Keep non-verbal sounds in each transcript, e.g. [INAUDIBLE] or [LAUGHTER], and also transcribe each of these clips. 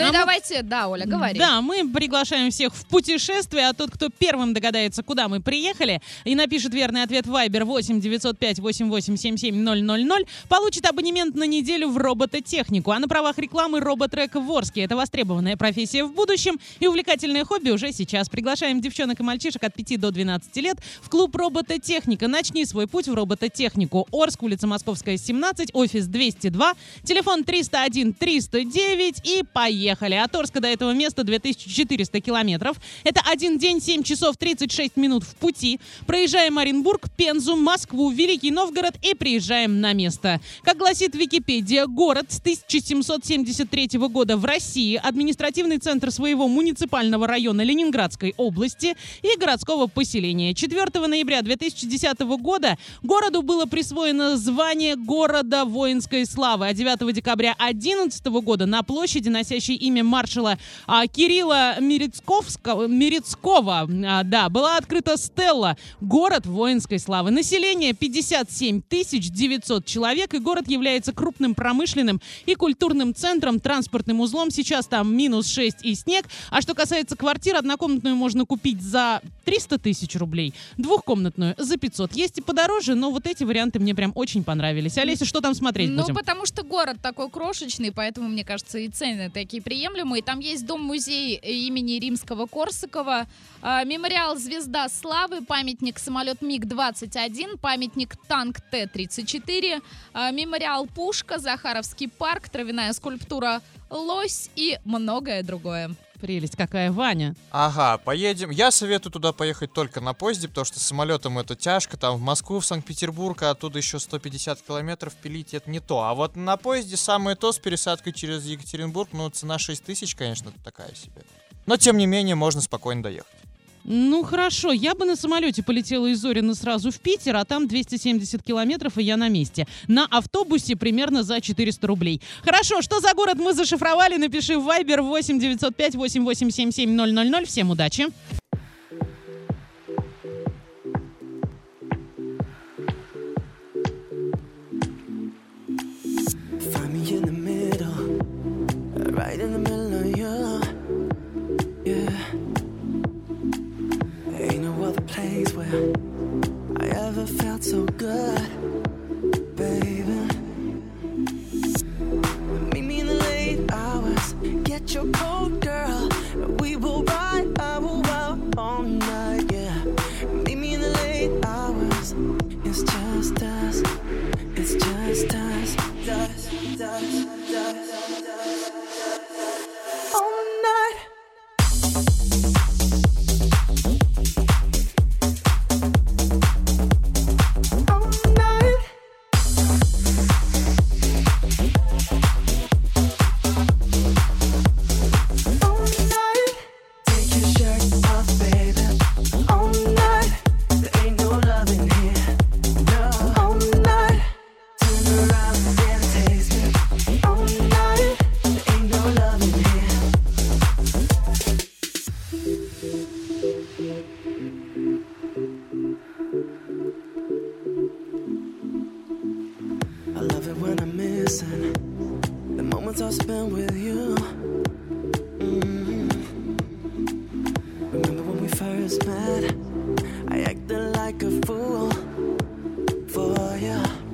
Ну и давайте, да, Оля, говори. Да, мы приглашаем всех в путешествие, а тот, кто первым догадается, куда мы приехали, и напишет верный ответ в Viber 8 905 8877 000, получит абонемент на неделю в робототехнику. А на правах рекламы роботрек в Орске. Это востребованная профессия в будущем и увлекательное хобби уже сейчас. Приглашаем девчонок и мальчишек от 5 до 12 лет в клуб робототехника. Начни свой путь в робототехнику. Орск, улица Московская, 17, офис 202, телефон 301 309 и поехали. От Орска до этого места 2400 километров. Это один день, 7 часов 36 минут в пути. Проезжаем Оренбург, Пензу, Москву, Великий Новгород и приезжаем на место. Как гласит Википедия, город с 1773 года в России, административный центр своего муниципального района Ленинградской области и городского поселения. 4 ноября 2010 года городу было присвоено звание города воинской славы, а 9 декабря 2011 года на площади, носящей имя маршала а, Кирилла Мерецковского, а, да, была открыта стелла «Город воинской славы». Население 57 900 человек, и город является крупным промышленным и культурным центром, транспортным узлом. Сейчас там минус 6 и снег. А что касается квартир, однокомнатную можно купить за 300 тысяч рублей, двухкомнатную за 500. Есть и подороже, но вот эти варианты мне прям очень понравились. Олеся, что там смотреть Ну, будем? потому что город такой крошечный, поэтому, мне кажется, и цены такие приемлемые. Там есть дом-музей имени Римского Корсакова, а, мемориал «Звезда славы», памятник самолет МиГ-21, памятник танк Т-34, а, мемориал «Пушка», Захаровский парк, травяная скульптура «Лось» и многое другое. Прелесть какая, Ваня. Ага, поедем. Я советую туда поехать только на поезде, потому что самолетом это тяжко. Там в Москву, в Санкт-Петербург, а оттуда еще 150 километров пилить, это не то. А вот на поезде самое то с пересадкой через Екатеринбург, ну, цена 6 тысяч, конечно, такая себе. Но, тем не менее, можно спокойно доехать. Ну хорошо, я бы на самолете полетела из Зорина сразу в Питер, а там 270 километров, и я на месте. На автобусе примерно за 400 рублей. Хорошо, что за город мы зашифровали? Напиши в Viber 8 905 8877 000. Всем удачи! Place where I ever felt so good, baby. Meet me in the late hours, get your coat, girl. We will ride, out all night, yeah. Meet me in the late hours, it's just us, it's just us. Us, us, us, us. yeah.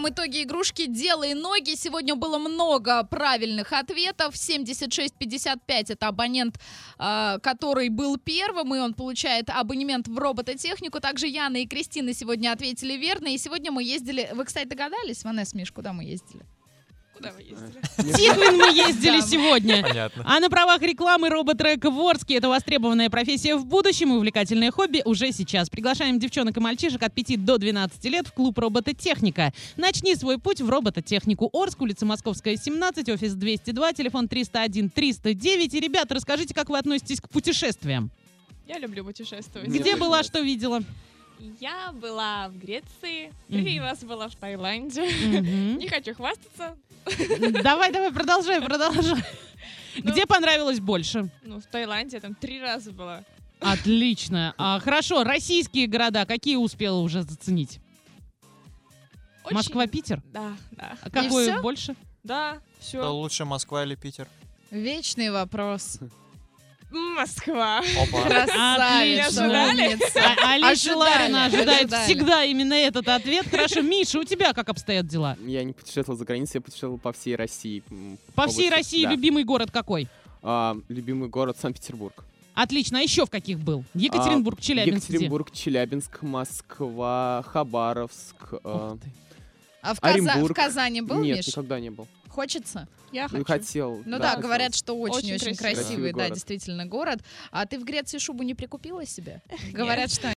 Подведем итоги игрушки «Дело и ноги». Сегодня было много правильных ответов. 7655 это абонент, а, который был первым, и он получает абонемент в робототехнику. Также Яна и Кристина сегодня ответили верно. И сегодня мы ездили... Вы, кстати, догадались, Ванесс, Миш, куда мы ездили? Куда вы ездили? [LAUGHS] В Тихвин мы ездили сегодня. Понятно. А на правах рекламы роботрек в Орске. Это востребованная профессия в будущем и увлекательное хобби уже сейчас. Приглашаем девчонок и мальчишек от 5 до 12 лет в клуб робототехника. Начни свой путь в робототехнику. Орск, улица Московская, 17, офис 202, телефон 301 309. И, ребята, расскажите, как вы относитесь к путешествиям? Я люблю путешествовать. Где была, что видела? Я была в Греции, Мгм. три раза была в Таиланде. Мгм. Не хочу хвастаться. Давай, давай, продолжай, продолжай. Ну. Где понравилось больше? Ну, в Таиланде я там три раза была. Отлично. А, хорошо, российские города какие успела уже заценить? Очень- Москва, Питер? Да, да. А какой больше? Да, все. лучше, Москва или Питер? Вечный вопрос. Москва. Опа. Красавица, Ожидали? А, Алиса Ларина ожидает всегда именно этот ответ. Хорошо, Миша, у тебя как обстоят дела? Я не путешествовал за границей, я путешествовал по всей России. По всей России любимый город какой? А, любимый город Санкт-Петербург. Отлично. А еще в каких был? Екатеринбург, А, Челябинск. где? Екатеринбург, Челябинск, Москва, Хабаровск. а. А в, Каза- в. Казани был, Нет, Миш? никогда не был. Хочется? Я Ну, хочу. хотел. Ну да, хотел. говорят, что очень-очень Очень красивый, красивый. Красивый да, город. действительно город. А ты в Греции шубу не прикупила себе? Говорят, что